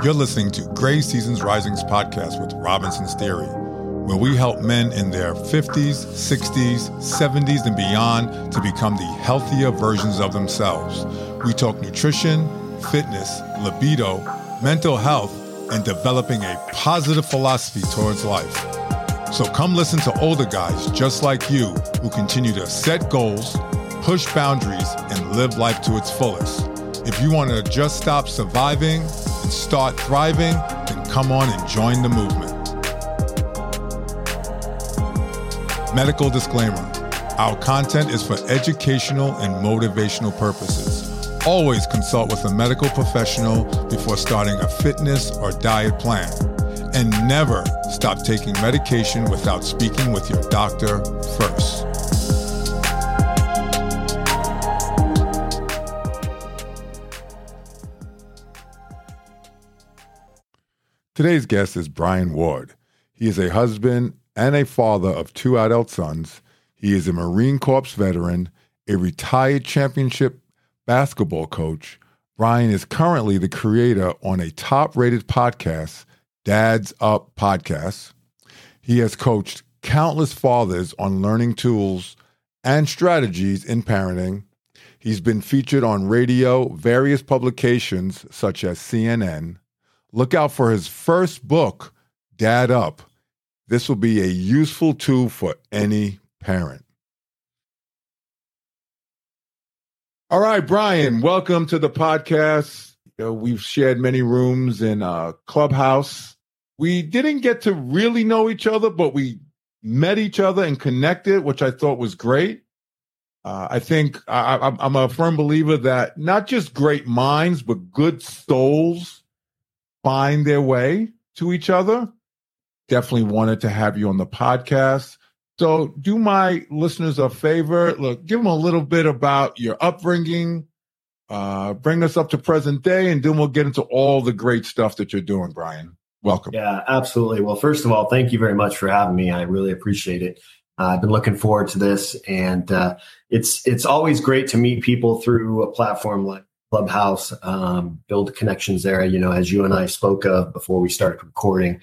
You're listening to Gray Seasons Rising's podcast with Robinson's Theory, where we help men in their 50s, 60s, 70s, and beyond to become the healthier versions of themselves. We talk nutrition, fitness, libido, mental health, and developing a positive philosophy towards life. So come listen to older guys just like you who continue to set goals, push boundaries, and live life to its fullest. If you want to just stop surviving start thriving, then come on and join the movement. Medical disclaimer Our content is for educational and motivational purposes. Always consult with a medical professional before starting a fitness or diet plan. And never stop taking medication without speaking with your doctor first. Today's guest is Brian Ward. He is a husband and a father of two adult sons. He is a Marine Corps veteran, a retired championship basketball coach. Brian is currently the creator on a top rated podcast, Dad's Up Podcast. He has coached countless fathers on learning tools and strategies in parenting. He's been featured on radio, various publications such as CNN. Look out for his first book, Dad Up. This will be a useful tool for any parent. All right, Brian, welcome to the podcast. You know, we've shared many rooms in a clubhouse. We didn't get to really know each other, but we met each other and connected, which I thought was great. Uh, I think I, I'm a firm believer that not just great minds, but good souls find their way to each other. Definitely wanted to have you on the podcast. So, do my listeners a favor. Look, give them a little bit about your upbringing, uh, bring us up to present day, and then we'll get into all the great stuff that you're doing, Brian. Welcome. Yeah, absolutely. Well, first of all, thank you very much for having me. I really appreciate it. Uh, I've been looking forward to this, and uh, it's it's always great to meet people through a platform like Clubhouse, um, build connections there. You know, as you and I spoke of before we started recording,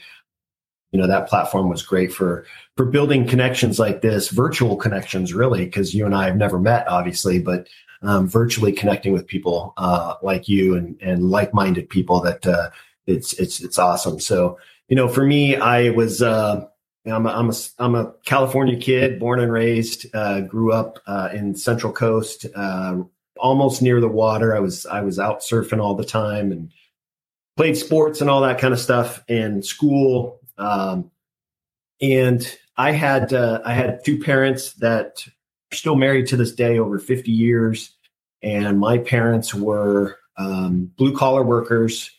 you know that platform was great for for building connections like this, virtual connections, really, because you and I have never met, obviously, but um, virtually connecting with people uh, like you and and like minded people that uh, it's it's it's awesome. So you know, for me, I was. Uh, I'm a, I'm a, I'm a California kid, born and raised, uh, grew up uh, in Central Coast, uh, almost near the water. I was I was out surfing all the time and played sports and all that kind of stuff in school. Um, and I had uh, I had two parents that are still married to this day, over 50 years. And my parents were um, blue collar workers.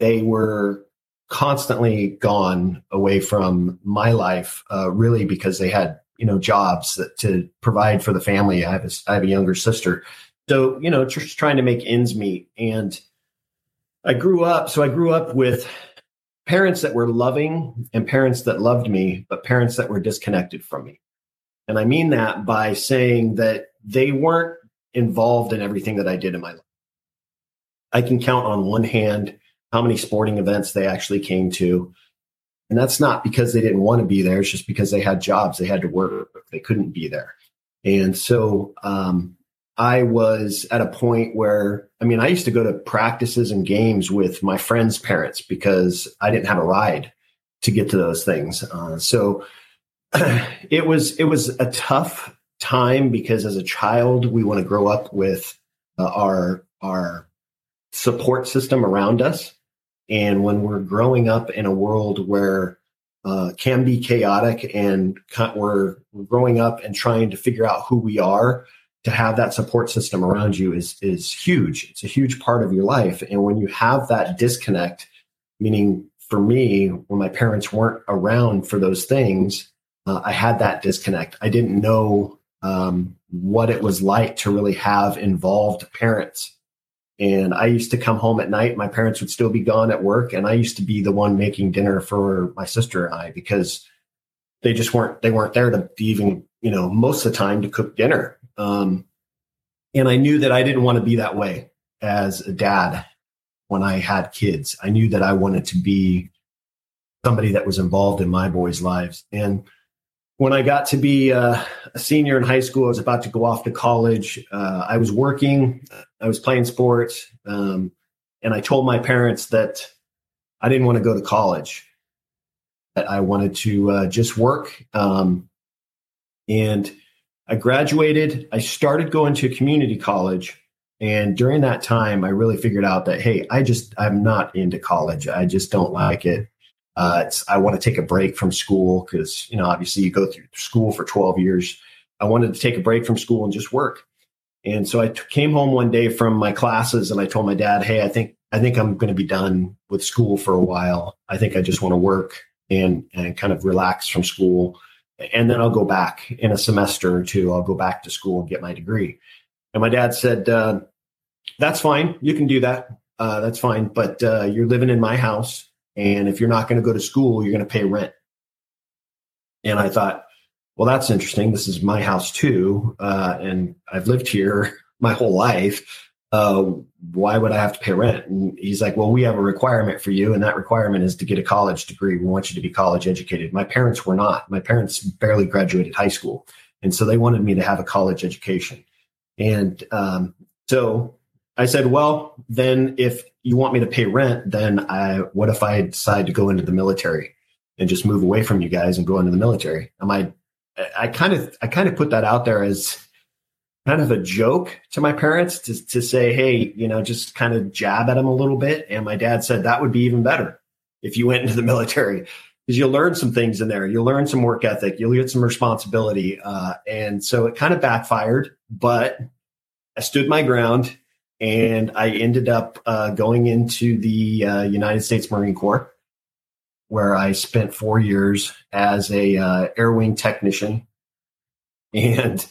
They were constantly gone away from my life, uh, really because they had you know jobs that, to provide for the family. I have a, I have a younger sister, so you know just trying to make ends meet. And I grew up, so I grew up with parents that were loving and parents that loved me, but parents that were disconnected from me. And I mean that by saying that they weren't involved in everything that I did in my life. I can count on one hand how many sporting events they actually came to. And that's not because they didn't want to be there. It's just because they had jobs, they had to work, they couldn't be there. And so um, I was at a point where, I mean, I used to go to practices and games with my friends' parents because I didn't have a ride to get to those things. Uh, so it was it was a tough time because as a child we want to grow up with uh, our our support system around us and when we're growing up in a world where uh, can be chaotic and we're growing up and trying to figure out who we are, to have that support system around you is is huge. It's a huge part of your life. And when you have that disconnect, meaning for me, when my parents weren't around for those things, uh, I had that disconnect. I didn't know um, what it was like to really have involved parents and I used to come home at night. My parents would still be gone at work. And I used to be the one making dinner for my sister and I because they just weren't, they weren't there to even, you know, most of the time to cook dinner. Um, and I knew that I didn't want to be that way as a dad. when I had kids. I knew that I wanted to be somebody that was involved in my boys' lives. And when I got to be uh, a senior in high school, I was about to go off to college. Uh, I was working, I was playing sports, um, and I told my parents that I didn't want to go to college, that I wanted to uh, just work. Um, and I graduated. I started going to community college. And during that time, I really figured out that, hey, I just, I'm not into college. I just don't like it. Uh, I want to take a break from school because, you know, obviously you go through school for 12 years. I wanted to take a break from school and just work. And so I t- came home one day from my classes and I told my dad, Hey, I think, I think I'm going to be done with school for a while. I think I just want to work and, and kind of relax from school. And then I'll go back in a semester or two. I'll go back to school and get my degree. And my dad said, uh, that's fine. You can do that. Uh, that's fine. But uh, you're living in my house. And if you're not going to go to school, you're going to pay rent. And I thought, well, that's interesting. This is my house too. Uh, and I've lived here my whole life. Uh, why would I have to pay rent? And he's like, well, we have a requirement for you. And that requirement is to get a college degree. We want you to be college educated. My parents were not. My parents barely graduated high school. And so they wanted me to have a college education. And um, so I said, well, then if you want me to pay rent, then I, what if I decide to go into the military and just move away from you guys and go into the military? Am I, I kind of, I kind of put that out there as kind of a joke to my parents to, to say, Hey, you know, just kind of jab at them a little bit. And my dad said that would be even better if you went into the military because you'll learn some things in there. You'll learn some work ethic. You'll get some responsibility. Uh, and so it kind of backfired, but I stood my ground and I ended up uh, going into the uh, United States Marine Corps, where I spent four years as a uh, air wing technician, and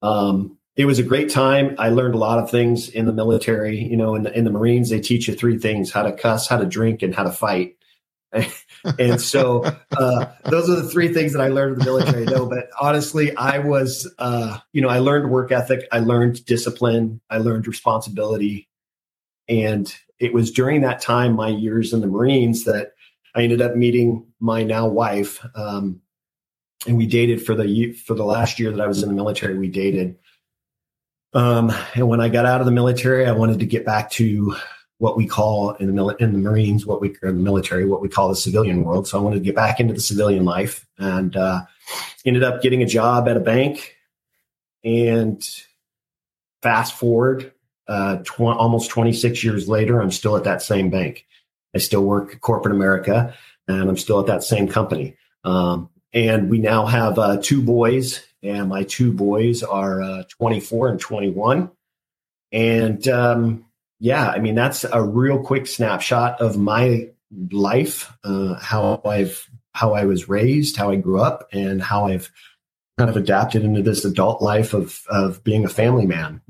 um, it was a great time. I learned a lot of things in the military. You know, in the, in the Marines, they teach you three things: how to cuss, how to drink, and how to fight. and so uh, those are the three things that I learned in the military. No, but honestly, I was, uh, you know, I learned work ethic, I learned discipline, I learned responsibility, and it was during that time, my years in the Marines, that I ended up meeting my now wife, um, and we dated for the for the last year that I was in the military. We dated, um, and when I got out of the military, I wanted to get back to what we call in the in the Marines, what we in the military, what we call the civilian world. So I wanted to get back into the civilian life, and uh, ended up getting a job at a bank. And fast forward, uh, tw- almost 26 years later, I'm still at that same bank. I still work corporate America, and I'm still at that same company. Um, and we now have uh, two boys, and my two boys are uh, 24 and 21. And um, yeah, I mean, that's a real quick snapshot of my life, uh, how I've, how I was raised, how I grew up, and how I've kind of adapted into this adult life of, of being a family man.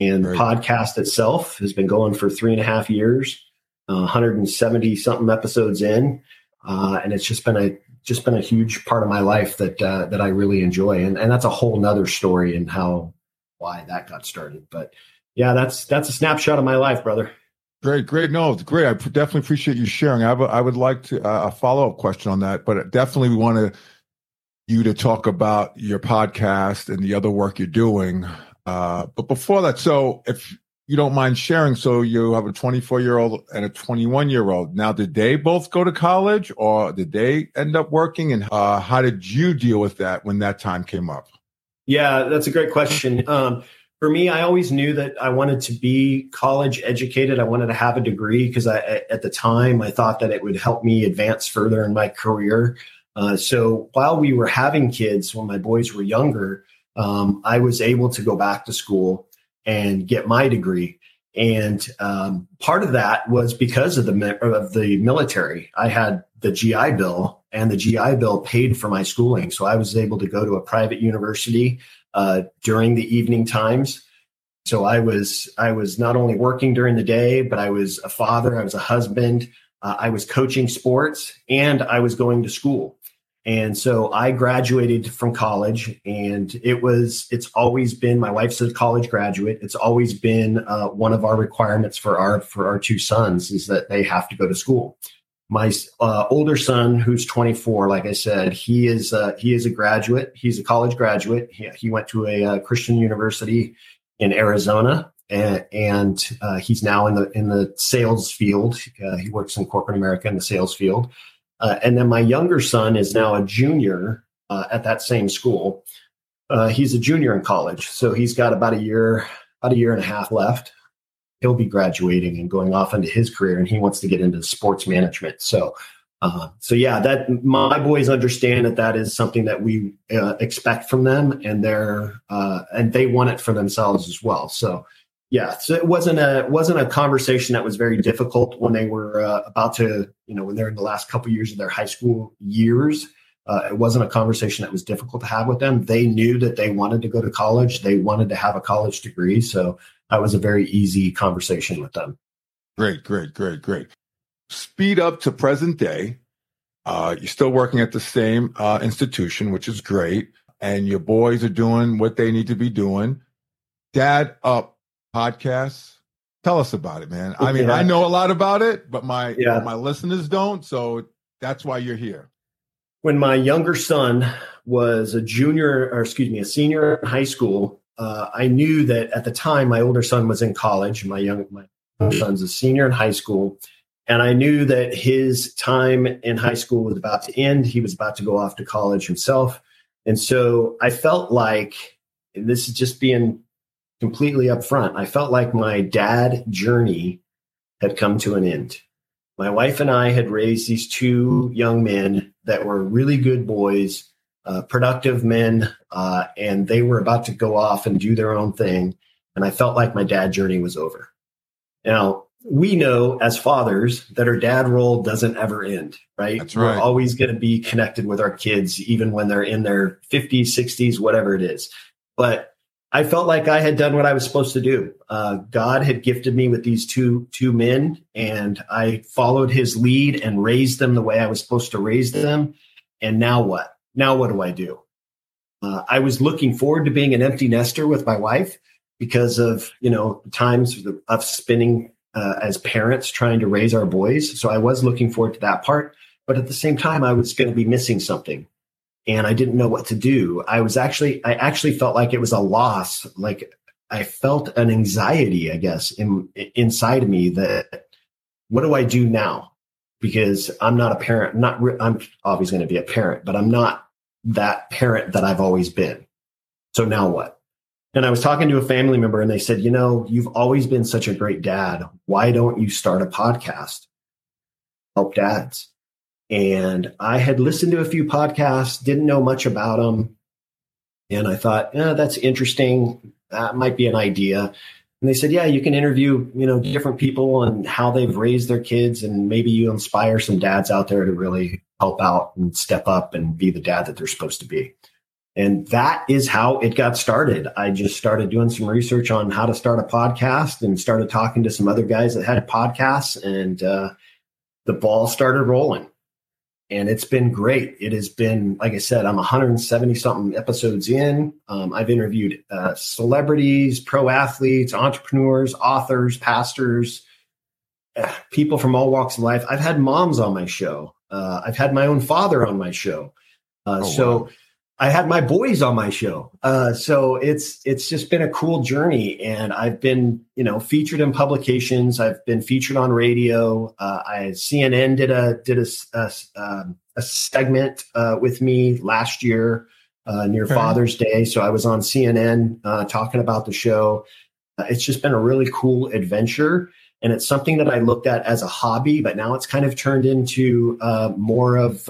And right. podcast itself has been going for three and a half years, uh, 170 something episodes in. Uh, and it's just been a, just been a huge part of my life that, uh, that I really enjoy. And, and that's a whole nother story and how, why that got started. But, yeah, that's that's a snapshot of my life, brother. Great, great. No, great. I definitely appreciate you sharing. I, w- I would like to uh, a follow up question on that, but definitely we want to you to talk about your podcast and the other work you're doing. Uh, but before that, so if you don't mind sharing, so you have a 24 year old and a 21 year old. Now, did they both go to college, or did they end up working? And uh, how did you deal with that when that time came up? Yeah, that's a great question. Um, for me, I always knew that I wanted to be college educated. I wanted to have a degree because I, at the time, I thought that it would help me advance further in my career. Uh, so while we were having kids, when my boys were younger, um, I was able to go back to school and get my degree. And um, part of that was because of the of the military. I had the GI Bill, and the GI Bill paid for my schooling, so I was able to go to a private university uh, during the evening times. So I was I was not only working during the day, but I was a father, I was a husband, uh, I was coaching sports, and I was going to school. And so I graduated from college, and it was, it's always been, my wife's a college graduate. It's always been uh, one of our requirements for our, for our two sons is that they have to go to school. My uh, older son, who's 24, like I said, he is, uh, he is a graduate. He's a college graduate. He, he went to a, uh, Christian university in Arizona and, and uh, he's now in the in the sales field. Uh, he works in corporate America in the sales field. And then my younger son is now a junior at that same school. He's a junior in college, so he's got about a year, about a year and a half left. He'll be graduating and going off into his career, and he wants to get into sports management. So, uh, so yeah, that my boys understand that that is something that we uh, expect from them, and they're uh, and they want it for themselves as well. So, yeah, so it wasn't a wasn't a conversation that was very difficult when they were uh, about to, you know, when they're in the last couple years of their high school years. Uh, it wasn't a conversation that was difficult to have with them. They knew that they wanted to go to college. They wanted to have a college degree, so that was a very easy conversation with them. Great, great, great, great. Speed up to present day. Uh, you're still working at the same uh, institution, which is great, and your boys are doing what they need to be doing. Dad up podcasts. Tell us about it, man. I mean, yeah. I know a lot about it, but my yeah. my listeners don't, so that's why you're here. When my younger son was a junior, or excuse me, a senior in high school, uh, I knew that at the time my older son was in college. My young my son's a senior in high school, and I knew that his time in high school was about to end. He was about to go off to college himself, and so I felt like this is just being completely upfront. I felt like my dad journey had come to an end. My wife and I had raised these two young men that were really good boys, uh, productive men, uh, and they were about to go off and do their own thing. And I felt like my dad journey was over. Now, we know as fathers that our dad role doesn't ever end, right? Right. We're always going to be connected with our kids, even when they're in their 50s, 60s, whatever it is. But I felt like I had done what I was supposed to do. Uh, God had gifted me with these two two men, and I followed His lead and raised them the way I was supposed to raise them. And now what? Now what do I do? Uh, I was looking forward to being an empty nester with my wife because of you know times of spending uh, as parents trying to raise our boys. So I was looking forward to that part, but at the same time, I was going to be missing something and I didn't know what to do. I was actually, I actually felt like it was a loss. Like I felt an anxiety, I guess, in, inside of me that what do I do now? Because I'm not a parent, not, re- I'm obviously going to be a parent, but I'm not that parent that I've always been. So now what? And I was talking to a family member and they said, you know, you've always been such a great dad. Why don't you start a podcast? Help dads. And I had listened to a few podcasts, didn't know much about them. And I thought, yeah, that's interesting. That might be an idea. And they said, yeah, you can interview, you know, different people and how they've raised their kids. And maybe you inspire some dads out there to really help out and step up and be the dad that they're supposed to be. And that is how it got started. I just started doing some research on how to start a podcast and started talking to some other guys that had podcasts and, uh, the ball started rolling and it's been great. It has been, like I said, I'm 170 something episodes in. Um, I've interviewed uh, celebrities, pro athletes, entrepreneurs, authors, pastors, uh, people from all walks of life. I've had moms on my show. Uh, I've had my own father on my show. Uh, oh, so wow. I had my boys on my show. Uh, so it's it's just been a cool journey, and I've been you know featured in publications. I've been featured on radio. Uh, I CNN did a did a a, um, a segment uh, with me last year uh, near okay. Father's Day. So I was on CNN uh, talking about the show. Uh, it's just been a really cool adventure. And it's something that I looked at as a hobby, but now it's kind of turned into more of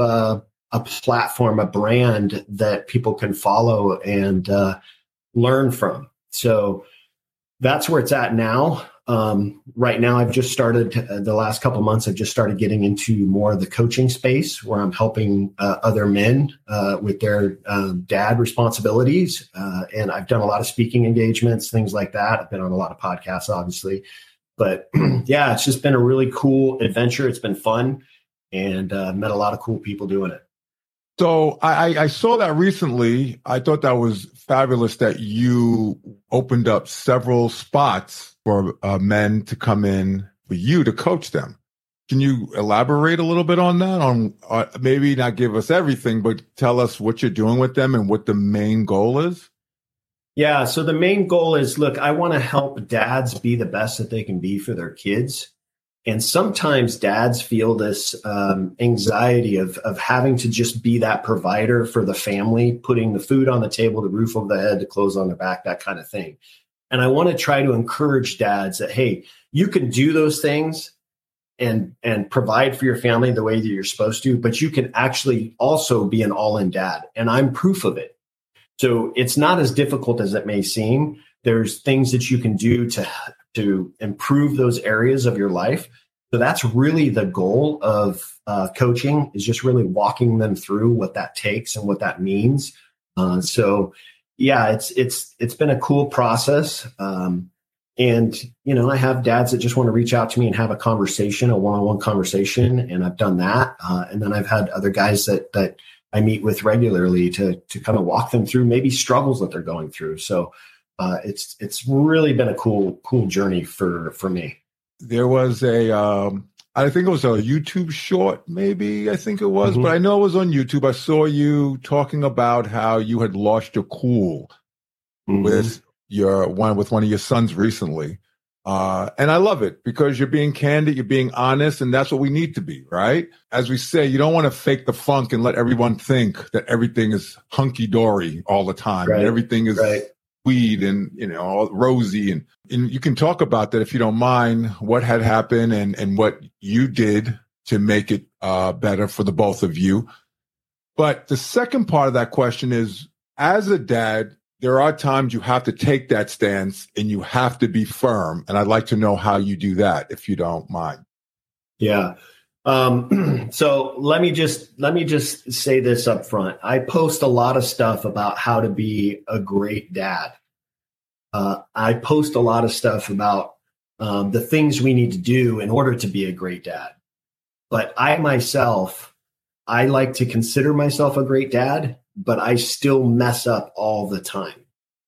a platform, a brand that people can follow and uh, learn from. So that's where it's at now. Um, right now, I've just started uh, the last couple months. I've just started getting into more of the coaching space where I'm helping uh, other men uh, with their um, dad responsibilities, uh, and I've done a lot of speaking engagements, things like that. I've been on a lot of podcasts, obviously, but yeah, it's just been a really cool adventure. It's been fun, and uh, met a lot of cool people doing it. So I, I saw that recently. I thought that was fabulous that you opened up several spots for uh, men to come in for you to coach them. Can you elaborate a little bit on that? On uh, maybe not give us everything, but tell us what you're doing with them and what the main goal is. Yeah. So the main goal is look, I want to help dads be the best that they can be for their kids. And sometimes dads feel this um, anxiety of, of having to just be that provider for the family, putting the food on the table, the roof over the head, the clothes on their back, that kind of thing. And I want to try to encourage dads that, hey, you can do those things and and provide for your family the way that you're supposed to, but you can actually also be an all-in dad. And I'm proof of it. So it's not as difficult as it may seem. There's things that you can do to to improve those areas of your life. So that's really the goal of uh, coaching is just really walking them through what that takes and what that means. Uh, so yeah, it's it's it's been a cool process. Um, and you know, I have dads that just want to reach out to me and have a conversation, a one-on-one conversation, and I've done that. Uh, and then I've had other guys that that I meet with regularly to to kind of walk them through maybe struggles that they're going through. So uh, it's it's really been a cool cool journey for for me. There was a um, I think it was a YouTube short, maybe I think it was, mm-hmm. but I know it was on YouTube. I saw you talking about how you had lost your cool mm-hmm. with your one with one of your sons recently. Uh, and I love it because you're being candid, you're being honest, and that's what we need to be, right? As we say, you don't want to fake the funk and let everyone think that everything is hunky dory all the time. Right. everything is right weed and you know rosy and, and you can talk about that if you don't mind what had happened and and what you did to make it uh, better for the both of you but the second part of that question is as a dad there are times you have to take that stance and you have to be firm and i'd like to know how you do that if you don't mind yeah um, so let me just let me just say this up front. I post a lot of stuff about how to be a great dad. Uh, I post a lot of stuff about um, the things we need to do in order to be a great dad. But I myself, I like to consider myself a great dad, but I still mess up all the time.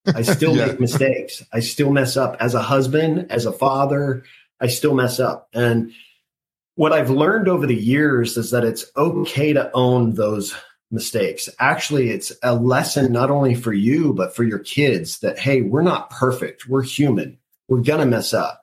I still yeah. make mistakes. I still mess up as a husband, as a father. I still mess up. And what I've learned over the years is that it's okay to own those mistakes. Actually, it's a lesson not only for you, but for your kids that, hey, we're not perfect. We're human. We're going to mess up.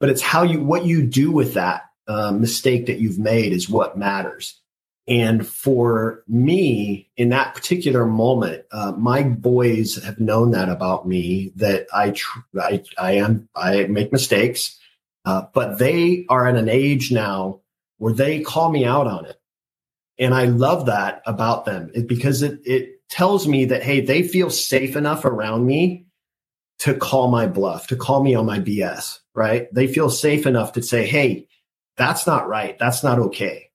But it's how you, what you do with that uh, mistake that you've made is what matters. And for me, in that particular moment, uh, my boys have known that about me that I, tr- I, I am, I make mistakes. Uh, but they are at an age now where they call me out on it. And I love that about them because it, it tells me that, hey, they feel safe enough around me to call my bluff, to call me on my BS, right? They feel safe enough to say, hey, that's not right. That's not okay.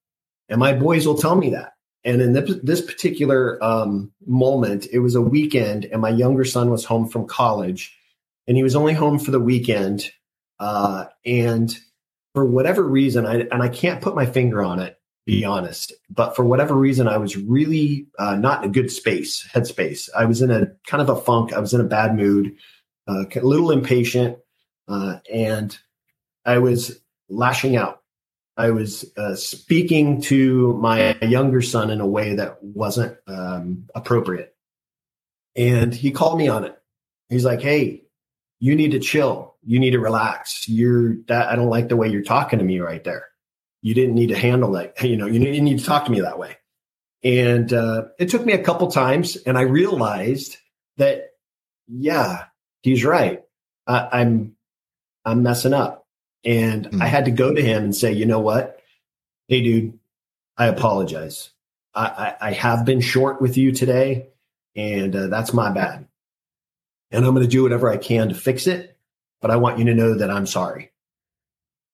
And my boys will tell me that. And in this particular um, moment, it was a weekend, and my younger son was home from college, and he was only home for the weekend. Uh, and for whatever reason, I, and I can't put my finger on it, be honest, but for whatever reason, I was really uh, not in a good space, headspace. I was in a kind of a funk. I was in a bad mood, uh, a little impatient, uh, and I was lashing out. I was uh, speaking to my younger son in a way that wasn't um, appropriate. And he called me on it. He's like, Hey, you need to chill. You need to relax. You're that I don't like the way you're talking to me right there. You didn't need to handle that. You know, you need, you need to talk to me that way. And uh, it took me a couple times, and I realized that, yeah, he's right. I, I'm I'm messing up, and mm-hmm. I had to go to him and say, you know what, hey, dude, I apologize. I, I, I have been short with you today, and uh, that's my bad and I'm going to do whatever I can to fix it. But I want you to know that I'm sorry.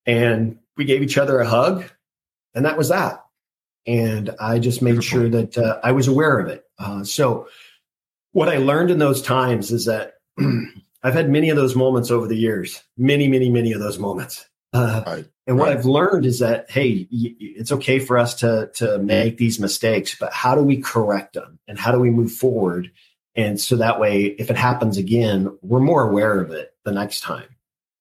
And we gave each other a hug, and that was that. And I just made Beautiful. sure that uh, I was aware of it. Uh, so, what I learned in those times is that I've had many of those moments over the years, many, many, many of those moments. Uh, right. And what right. I've learned is that hey, it's okay for us to to make these mistakes, but how do we correct them and how do we move forward? And so that way, if it happens again, we're more aware of it the next time.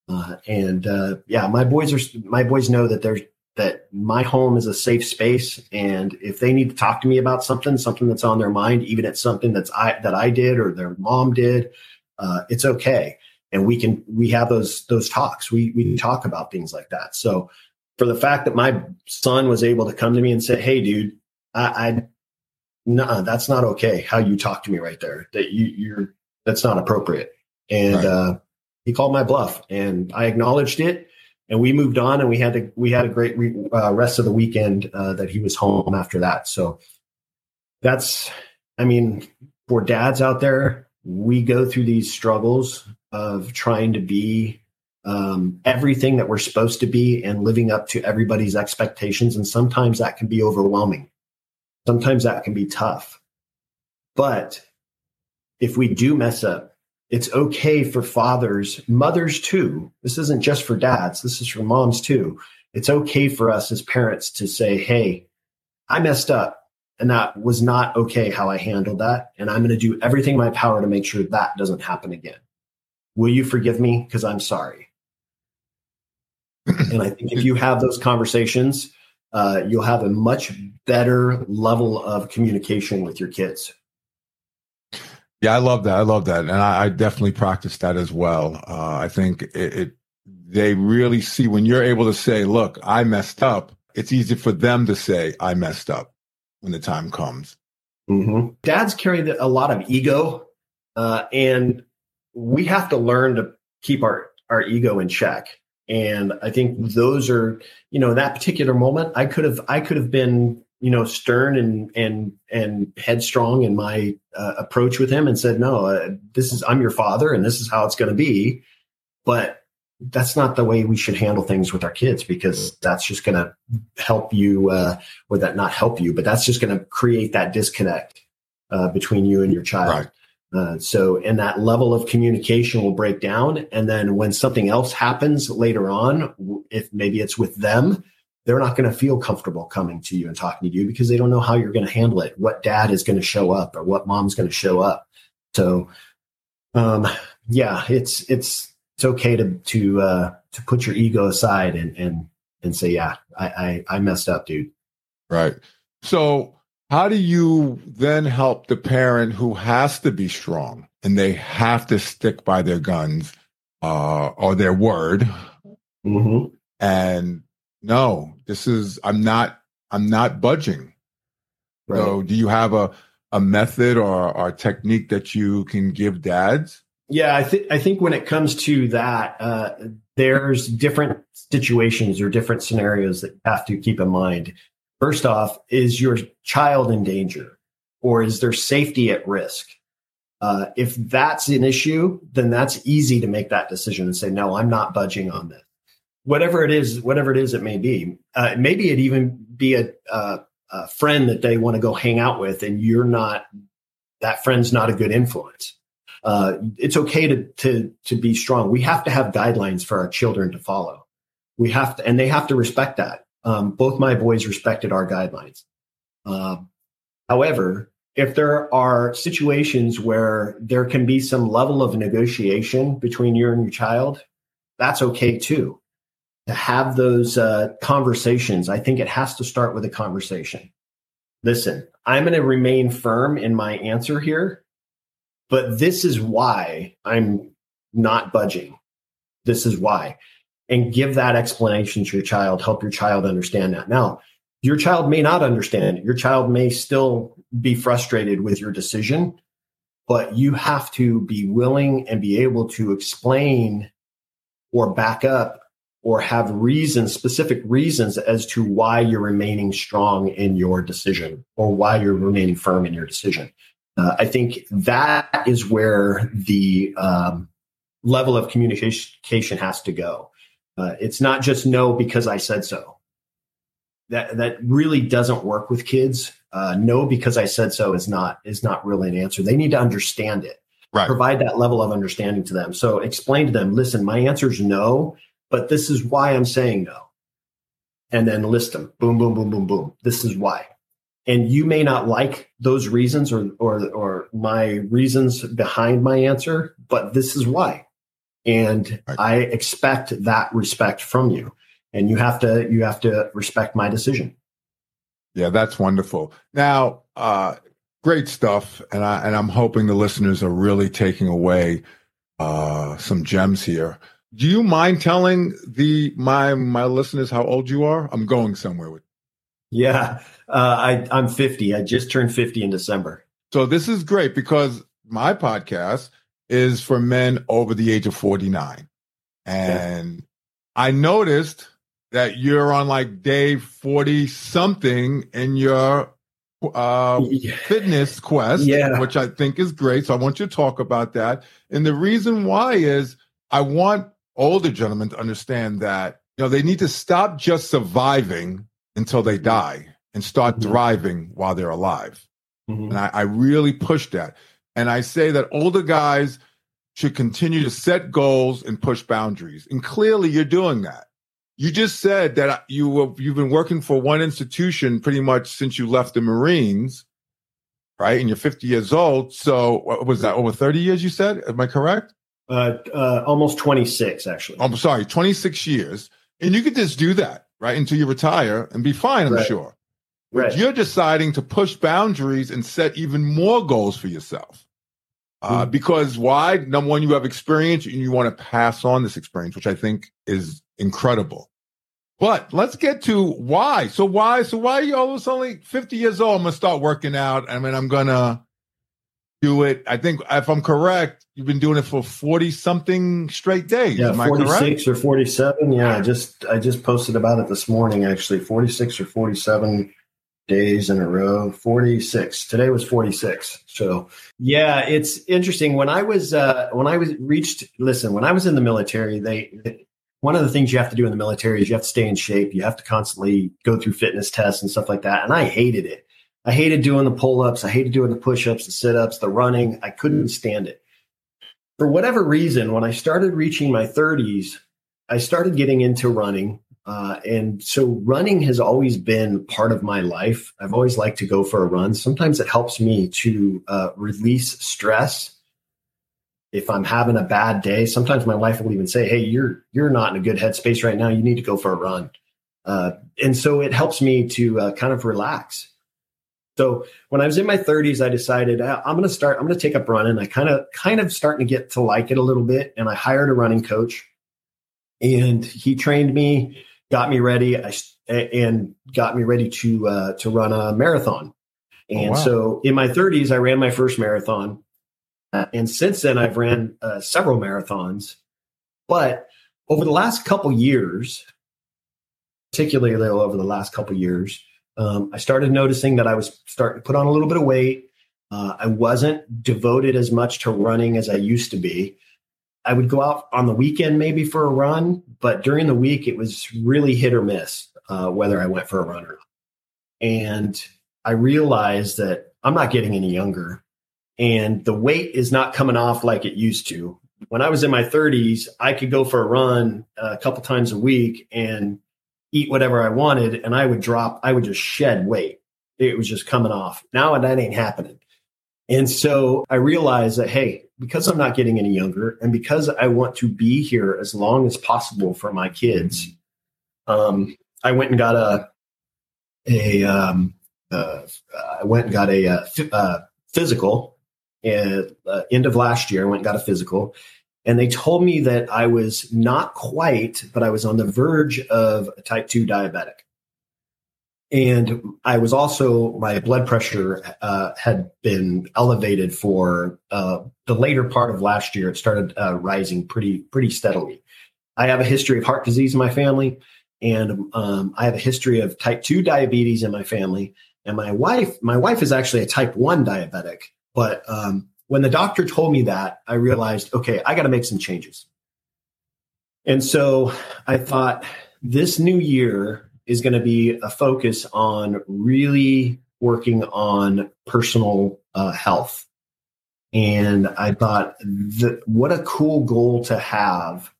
Uh, and uh, yeah, my boys are my boys know that there's that my home is a safe space, and if they need to talk to me about something, something that's on their mind, even it's something that's I that I did or their mom did, uh, it's okay, and we can we have those those talks. We we talk about things like that. So for the fact that my son was able to come to me and say, "Hey, dude, I, I no, that's not okay. How you talk to me right there. That you, you're that's not appropriate." And right. uh, he called my bluff, and I acknowledged it, and we moved on, and we had to we had a great re, uh, rest of the weekend uh, that he was home after that. So that's, I mean, for dads out there, we go through these struggles of trying to be um, everything that we're supposed to be and living up to everybody's expectations, and sometimes that can be overwhelming. Sometimes that can be tough, but if we do mess up it's okay for fathers, mothers too. This isn't just for dads, this is for moms too. It's okay for us as parents to say, hey, I messed up and that was not okay how I handled that. And I'm going to do everything in my power to make sure that doesn't happen again. Will you forgive me? Because I'm sorry. and I think if you have those conversations, uh, you'll have a much better level of communication with your kids. Yeah, I love that. I love that, and I, I definitely practice that as well. Uh, I think it, it, they really see when you're able to say, "Look, I messed up." It's easy for them to say, "I messed up" when the time comes. Mm-hmm. Dads carry the, a lot of ego, uh, and we have to learn to keep our our ego in check. And I think those are, you know, that particular moment, I could have I could have been you know stern and and and headstrong in my uh, approach with him and said no uh, this is i'm your father and this is how it's going to be but that's not the way we should handle things with our kids because that's just going to help you uh, or that not help you but that's just going to create that disconnect uh, between you and your child right. uh, so and that level of communication will break down and then when something else happens later on if maybe it's with them they're not going to feel comfortable coming to you and talking to you because they don't know how you're going to handle it, what dad is going to show up or what mom's going to show up. So, um, yeah, it's, it's, it's okay to, to, uh, to put your ego aside and, and, and say, yeah, I, I, I messed up, dude. Right. So how do you then help the parent who has to be strong and they have to stick by their guns, uh, or their word? Mm-hmm. And no, this is I'm not I'm not budging. Right. So do you have a a method or, or a technique that you can give dads? Yeah, I think I think when it comes to that, uh, there's different situations or different scenarios that you have to keep in mind. First off, is your child in danger, or is their safety at risk? Uh, if that's an issue, then that's easy to make that decision and say, no, I'm not budging on this whatever it is, whatever it is it may be. Uh, maybe it even be a, a, a friend that they want to go hang out with, and you're not that friend's not a good influence. Uh, it's okay to to to be strong. We have to have guidelines for our children to follow. We have to, and they have to respect that. Um, both my boys respected our guidelines. Uh, however, if there are situations where there can be some level of negotiation between you and your child, that's okay too to have those uh, conversations, I think it has to start with a conversation. Listen, I'm going to remain firm in my answer here, but this is why I'm not budging. This is why. And give that explanation to your child, help your child understand that. Now, your child may not understand. Your child may still be frustrated with your decision, but you have to be willing and be able to explain or back up or have reasons, specific reasons as to why you're remaining strong in your decision or why you're remaining firm in your decision. Uh, I think that is where the um, level of communication has to go. Uh, it's not just no because I said so. That that really doesn't work with kids. Uh, no because I said so is not is not really an answer. They need to understand it. Right. Provide that level of understanding to them. So explain to them. Listen, my answer is no but this is why I'm saying no. And then list them. Boom, boom, boom, boom, boom. This is why. And you may not like those reasons or or or my reasons behind my answer, but this is why. And right. I expect that respect from you. And you have to you have to respect my decision. Yeah, that's wonderful. Now, uh, great stuff, and I and I'm hoping the listeners are really taking away uh, some gems here. Do you mind telling the my my listeners how old you are? I'm going somewhere with. Yeah, uh, I I'm 50. I just turned 50 in December. So this is great because my podcast is for men over the age of 49, and yeah. I noticed that you're on like day 40 something in your uh, yeah. fitness quest, yeah. which I think is great. So I want you to talk about that. And the reason why is I want older gentlemen to understand that, you know, they need to stop just surviving until they die and start mm-hmm. thriving while they're alive. Mm-hmm. And I, I really push that. And I say that older guys should continue to set goals and push boundaries. And clearly you're doing that. You just said that you you've been working for one institution pretty much since you left the Marines, right? And you're 50 years old. So what was that over 30 years? You said? Am I correct? Uh, uh, almost 26, actually. I'm sorry, 26 years, and you could just do that right until you retire and be fine. I'm right. sure. But right. you're deciding to push boundaries and set even more goals for yourself. Uh, mm Because why? Number one, you have experience and you want to pass on this experience, which I think is incredible. But let's get to why. So why? So why are you almost only 50 years old? I'm gonna start working out. I mean, I'm gonna do it. I think if I'm correct, you've been doing it for 40 something straight days. Yeah, 46 or 47. Yeah, I just I just posted about it this morning actually. 46 or 47 days in a row. 46. Today was 46. So yeah, it's interesting. When I was uh when I was reached listen, when I was in the military, they one of the things you have to do in the military is you have to stay in shape. You have to constantly go through fitness tests and stuff like that. And I hated it. I hated doing the pull ups. I hated doing the push ups, the sit ups, the running. I couldn't stand it. For whatever reason, when I started reaching my 30s, I started getting into running. Uh, and so running has always been part of my life. I've always liked to go for a run. Sometimes it helps me to uh, release stress if I'm having a bad day, sometimes my wife will even say, "Hey, you're you're not in a good headspace right now. You need to go for a run." Uh, and so it helps me to uh, kind of relax. So when I was in my 30s, I decided I'm going to start. I'm going to take up running. I kind of kind of starting to get to like it a little bit, and I hired a running coach, and he trained me, got me ready, I, and got me ready to uh, to run a marathon. Oh, and oh, wow. so in my 30s, I ran my first marathon uh, and since then, I've ran uh, several marathons. But over the last couple years, particularly over the last couple years, um, I started noticing that I was starting to put on a little bit of weight. Uh, I wasn't devoted as much to running as I used to be. I would go out on the weekend maybe for a run, but during the week it was really hit or miss uh, whether I went for a run or not. And I realized that I'm not getting any younger and the weight is not coming off like it used to. When I was in my 30s, I could go for a run a couple times a week and eat whatever I wanted, and I would drop, I would just shed weight. It was just coming off. Now that ain't happening. And so I realized that, hey, because I'm not getting any younger and because I want to be here as long as possible for my kids, um, I went and got a, a, um, uh, I went and got a, uh, uh, physical and, uh, end of last year. I went and got a physical, and they told me that I was not quite, but I was on the verge of a type two diabetic. And I was also my blood pressure uh, had been elevated for uh, the later part of last year. It started uh, rising pretty pretty steadily. I have a history of heart disease in my family, and um, I have a history of type two diabetes in my family. And my wife, my wife is actually a type one diabetic. But um, when the doctor told me that, I realized, okay, I got to make some changes. And so I thought this new year is going to be a focus on really working on personal uh, health. And I thought, what a cool goal to have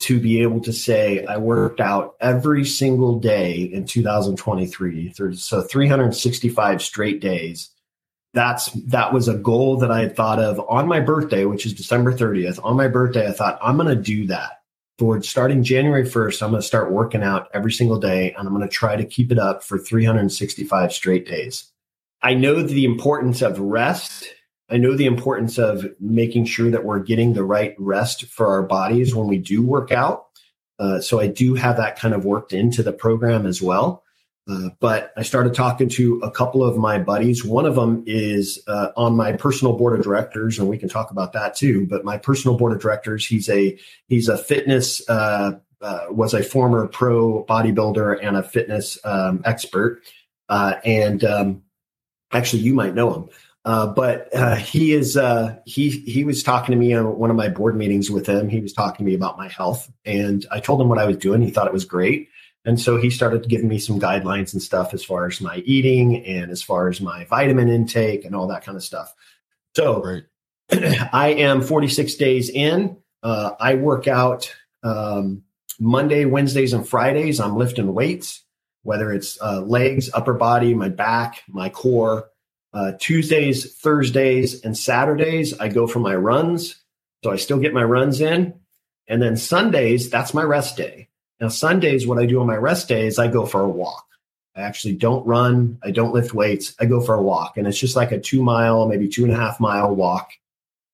to be able to say I worked out every single day in 2023. So 365 straight days. That's that was a goal that I had thought of on my birthday, which is December 30th. On my birthday, I thought I'm going to do that. For starting January 1st, I'm going to start working out every single day and I'm going to try to keep it up for 365 straight days. I know the importance of rest I know the importance of making sure that we're getting the right rest for our bodies when we do work out. Uh, so I do have that kind of worked into the program as well. Uh, but I started talking to a couple of my buddies. One of them is uh, on my personal board of directors, and we can talk about that too. But my personal board of directors, he's a he's a fitness uh, uh, was a former pro bodybuilder and a fitness um, expert, uh, and um, actually you might know him. But he is he he was talking to me on one of my board meetings with him. He was talking to me about my health, and I told him what I was doing. He thought it was great, and so he started giving me some guidelines and stuff as far as my eating and as far as my vitamin intake and all that kind of stuff. So right. I am 46 days in. Uh, I work out um, Monday, Wednesdays, and Fridays. I'm lifting weights, whether it's uh, legs, upper body, my back, my core. Uh, Tuesdays, Thursdays, and Saturdays, I go for my runs. So I still get my runs in. And then Sundays, that's my rest day. Now, Sundays, what I do on my rest days, I go for a walk. I actually don't run. I don't lift weights. I go for a walk. And it's just like a two mile, maybe two and a half mile walk.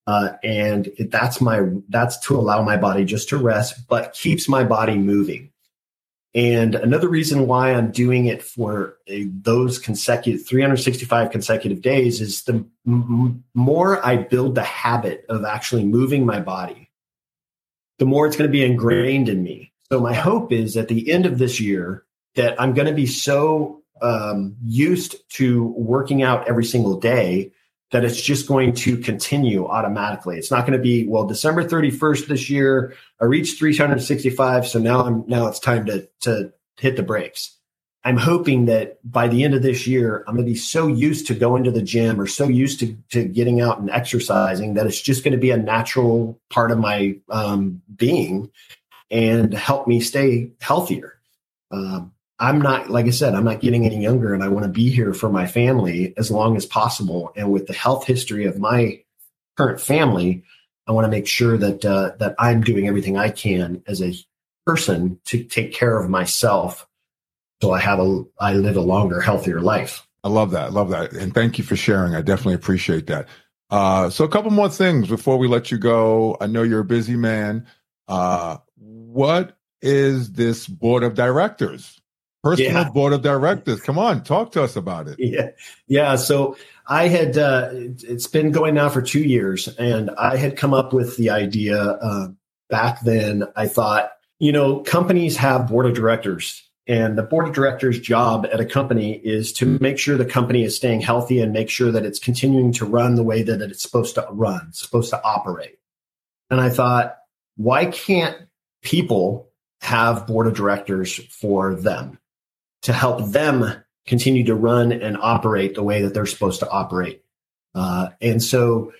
Uh, and that's my, that's to allow my body just to rest, but keeps my body moving. And another reason why I'm doing it for a, those consecutive 365 consecutive days is the m- more I build the habit of actually moving my body, the more it's going to be ingrained in me. So my hope is at the end of this year that I'm going to be so um, used to working out every single day that it's just going to continue automatically. It's not going to be, well, December 31st this year, I reached 365. So now I'm, now it's time to, to hit the brakes. I'm hoping that by the end of this year, I'm going to be so used to going to the gym or so used to, to getting out and exercising that it's just going to be a natural part of my um, being and help me stay healthier. Um, I'm not, like I said, I'm not getting any younger and I want to be here for my family as long as possible. And with the health history of my current family, I want to make sure that, uh, that I'm doing everything I can as a person to take care of myself. So I have a, I live a longer, healthier life. I love that. I love that. And thank you for sharing. I definitely appreciate that. Uh, so a couple more things before we let you go. I know you're a busy man. Uh, what is this board of directors? personal yeah. board of directors. Come on, talk to us about it. Yeah, yeah. So I had uh, it's been going now for two years, and I had come up with the idea uh, back then. I thought, you know, companies have board of directors. And the board of directors' job at a company is to make sure the company is staying healthy and make sure that it's continuing to run the way that it's supposed to run, supposed to operate. And I thought, why can't people have board of directors for them? to help them continue to run and operate the way that they're supposed to operate. Uh, and so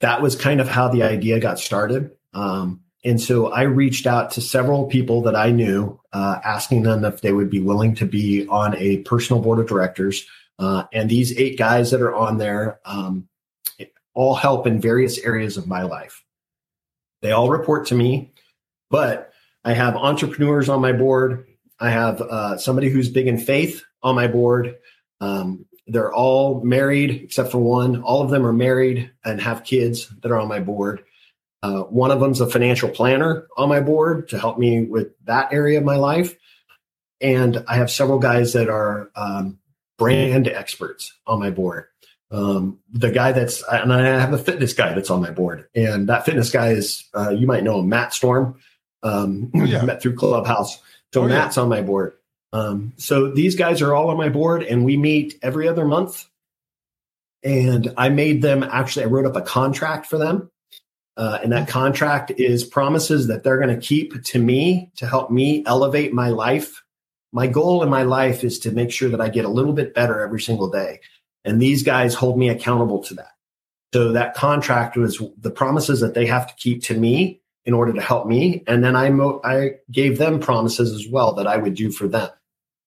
that was kind of how the idea got started. Um, and so I reached out to several people that I knew, uh, asking them if they would be willing to be on a personal board of directors. Uh, and these eight guys that are on there um, all help in various areas of my life. They all report to me, but I have entrepreneurs on my board. I have uh, somebody who's big in faith on my board. Um, they're all married except for one. All of them are married and have kids that are on my board. Uh, one of them's a financial planner on my board to help me with that area of my life. And I have several guys that are um, brand experts on my board. Um, the guy that's, and I have a fitness guy that's on my board. And that fitness guy is, uh, you might know him, Matt Storm, um, yeah. met through Clubhouse. So oh, Matt's yeah. on my board. Um, so these guys are all on my board, and we meet every other month. And I made them actually, I wrote up a contract for them. Uh, and that contract is promises that they're going to keep to me to help me elevate my life. My goal in my life is to make sure that I get a little bit better every single day. And these guys hold me accountable to that. So that contract was the promises that they have to keep to me in order to help me. And then I, mo- I gave them promises as well that I would do for them.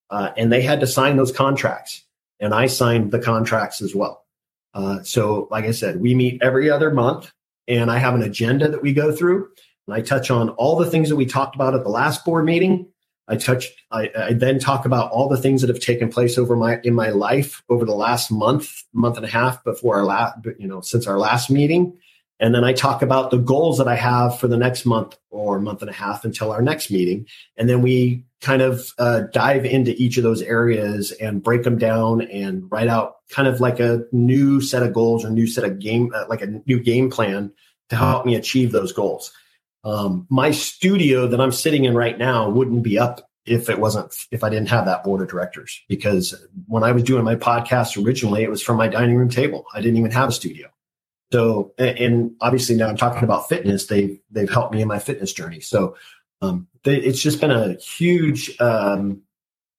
Uh, and they had to sign those contracts. And I signed the contracts as well. Uh, so, like I said, we meet every other month, and I have an agenda that we go through. And I touch on all the things that we talked about at the last board meeting. I touch. I, I, then talk about all the things that have taken place over my in my life over the last month, month and a half before our last, you know, since our last meeting. And then I talk about the goals that I have for the next month or month and a half until our next meeting. And then we kind of uh, dive into each of those areas and break them down and write out kind of like a new set of goals or new set of game, uh, like a new game plan to help me achieve those goals. Um, my studio that I'm sitting in right now wouldn't be up if it wasn't if I didn't have that board of directors because when I was doing my podcast originally it was from my dining room table. I didn't even have a studio. So and obviously now I'm talking about fitness. They've they've helped me in my fitness journey. So um, it's just been a huge um,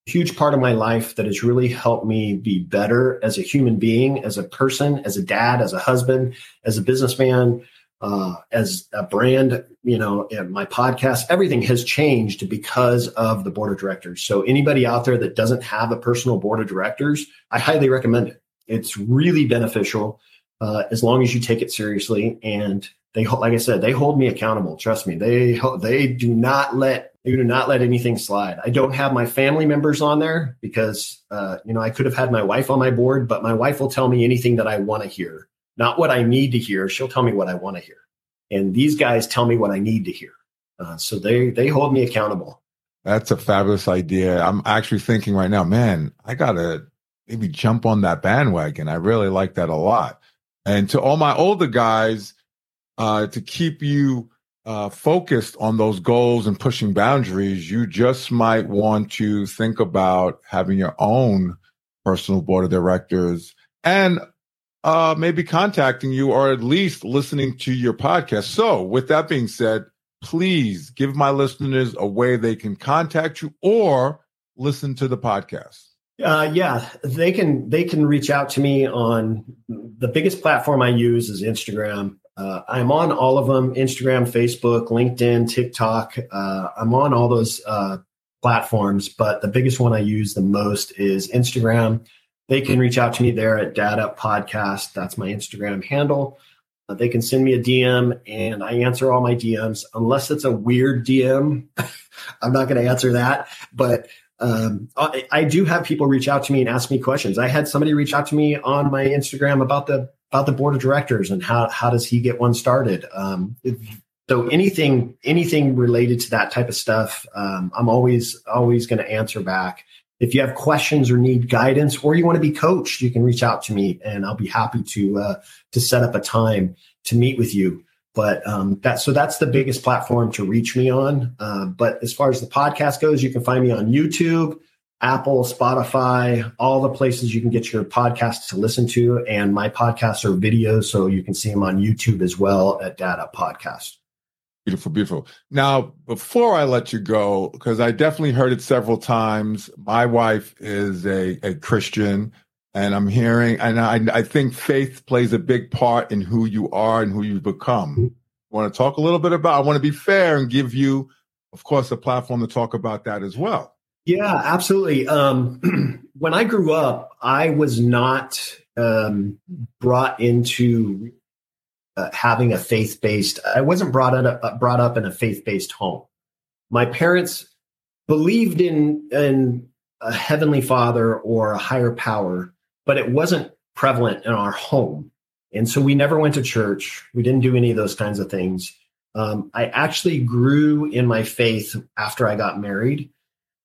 huge part of my life that has really helped me be better as a human being, as a person, as a dad, as a husband, as a businessman, uh, as a brand. You know, my podcast, everything has changed because of the board of directors. So anybody out there that doesn't have a personal board of directors, I highly recommend it. It's really beneficial uh, as long as you take it seriously and they like I said, they hold me accountable. Trust me, they they do not let they do not let anything slide. I don't have my family members on there because uh, you know I could have had my wife on my board, but my wife will tell me anything that I want to hear, not what I need to hear. She'll tell me what I want to hear, and these guys tell me what I need to hear. Uh, so they they hold me accountable. That's a fabulous idea. I'm actually thinking right now, man, I gotta maybe jump on that bandwagon. I really like that a lot. And to all my older guys uh, to keep you uh, focused on those goals and pushing boundaries, you just might want to think about having your own personal board of directors and uh, maybe contacting you or at least listening to your podcast. So, with that being said, please give my listeners a way they can contact you or listen to the podcast. Uh, yeah, they can they can reach out to me on the biggest platform I use is Instagram. Uh, I'm on all of them Instagram, Facebook, LinkedIn, TikTok. Uh, I'm on all those uh, platforms, but the biggest one I use the most is Instagram. They can reach out to me there at Data Podcast. That's my Instagram handle. Uh, they can send me a DM and I answer all my DMs. Unless it's a weird DM, I'm not going to answer that. But um, I, I, do have people reach out to me and ask me questions. I had somebody reach out to me on my Instagram about the about the board of directors and how how does he get one started. Um, so anything anything related to that type of stuff, um, I'm always always going to answer back. If you have questions or need guidance, or you want to be coached, you can reach out to me, and I'll be happy to uh, to set up a time to meet with you. But um, that so that's the biggest platform to reach me on. Uh, but as far as the podcast goes, you can find me on YouTube, Apple, Spotify, all the places you can get your podcasts to listen to. And my podcasts are videos, so you can see them on YouTube as well at Data Podcast. Beautiful, beautiful. Now, before I let you go, because I definitely heard it several times, my wife is a, a Christian, and I'm hearing, and I, I think faith plays a big part in who you are and who you've become. I want to talk a little bit about, I want to be fair and give you, of course, a platform to talk about that as well. Yeah, absolutely. Um, when I grew up, I was not um, brought into uh, having a faith based. I wasn't brought up uh, brought up in a faith based home. My parents believed in in a heavenly Father or a higher power, but it wasn't prevalent in our home, and so we never went to church. We didn't do any of those kinds of things. Um, I actually grew in my faith after I got married.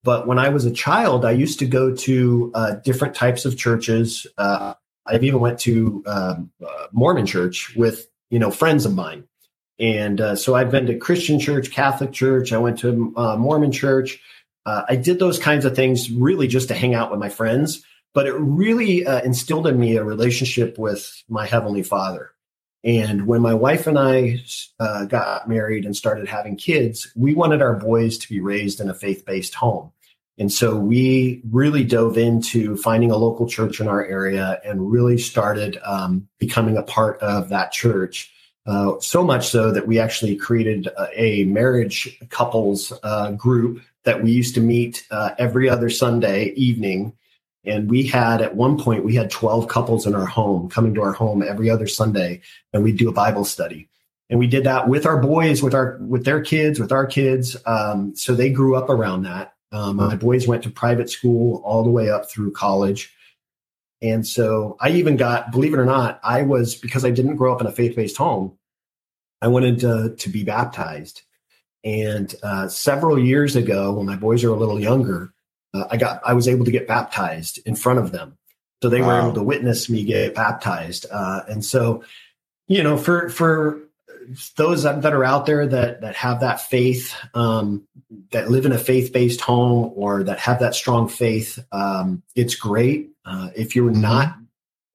But when I was a child, I used to go to uh, different types of churches. Uh, I've even went to um, uh, Mormon church with you know friends of mine, and uh, so I've been to Christian church, Catholic church. I went to uh, Mormon church. Uh, I did those kinds of things really just to hang out with my friends, but it really instilled in me a relationship with my heavenly Father. And when my wife and I uh, got married and started having kids, we wanted our boys to be raised in a faith based home. And so we really dove into finding a local church in our area and really started um, becoming a part of that church. Uh, so much so that we actually created a, a marriage couples uh, group that we used to meet uh, every other Sunday evening. And we had at one point we had 12 couples in our home coming to our home every other Sunday, and we'd do a Bible study. And we did that with our boys, with our with their kids, with our kids. Um, so they grew up around that. Um, my boys went to private school all the way up through college. And so I even got, believe it or not, I was, because I didn't grow up in a faith based home, I wanted to, to be baptized. And uh, several years ago, when my boys are a little younger, uh, I got, I was able to get baptized in front of them. So they wow. were able to witness me get baptized. Uh, and so, you know, for, for those that are out there that that have that faith, um, that live in a faith based home, or that have that strong faith, um, it's great. Uh, if you're mm-hmm. not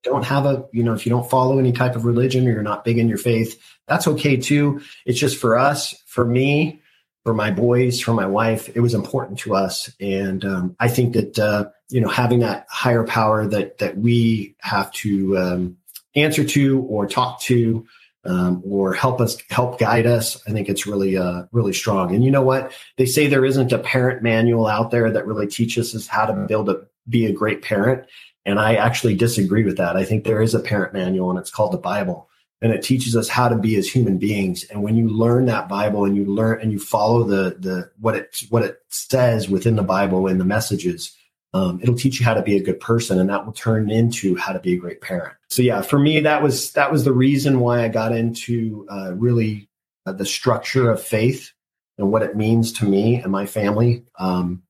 don't have a you know if you don't follow any type of religion or you're not big in your faith, that's okay too. It's just for us, for me, for my boys, for my wife, it was important to us, and um, I think that uh, you know having that higher power that that we have to um, answer to or talk to um, or help us help guide us i think it's really uh, really strong. And you know what? They say there isn't a parent manual out there that really teaches us how to build a be a great parent. And i actually disagree with that. I think there is a parent manual and it's called the bible and it teaches us how to be as human beings. And when you learn that bible and you learn and you follow the the what it what it says within the bible and the messages um, it'll teach you how to be a good person and that will turn into how to be a great parent. So yeah for me that was that was the reason why i got into uh, really uh, the structure of faith and what it means to me and my family. Um,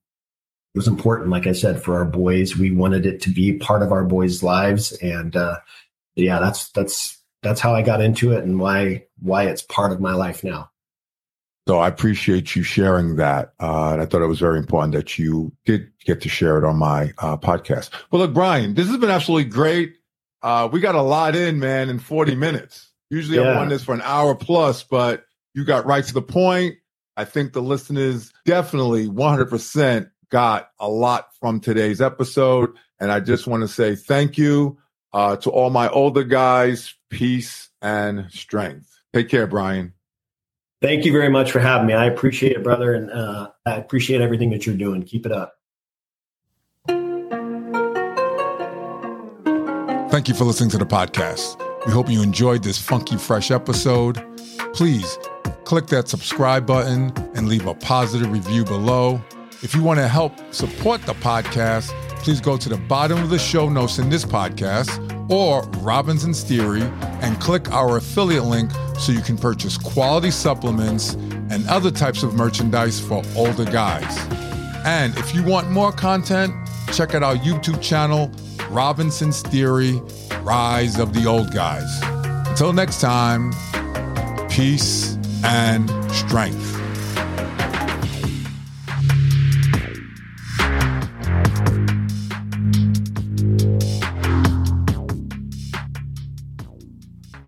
it was important like i said for our boys. We wanted it to be part of our boys lives. And uh, yeah that's that's that's how i got into it and why why it's part of my life now so I appreciate you sharing that. Uh, and I thought it was very important that you did get to share it on my uh, podcast. Well, look, Brian, this has been absolutely great. Uh, we got a lot in, man, in 40 minutes. Usually yeah. I run this for an hour plus, but you got right to the point. I think the listeners definitely 100% got a lot from today's episode. And I just want to say thank you uh, to all my older guys. Peace and strength. Take care, Brian. Thank you very much for having me. I appreciate it, brother, and uh, I appreciate everything that you're doing. Keep it up. Thank you for listening to the podcast. We hope you enjoyed this funky, fresh episode. Please click that subscribe button and leave a positive review below. If you want to help support the podcast, please go to the bottom of the show notes in this podcast or Robinson's Theory and click our affiliate link so you can purchase quality supplements and other types of merchandise for older guys. And if you want more content, check out our YouTube channel, Robinson's Theory Rise of the Old Guys. Until next time, peace and strength.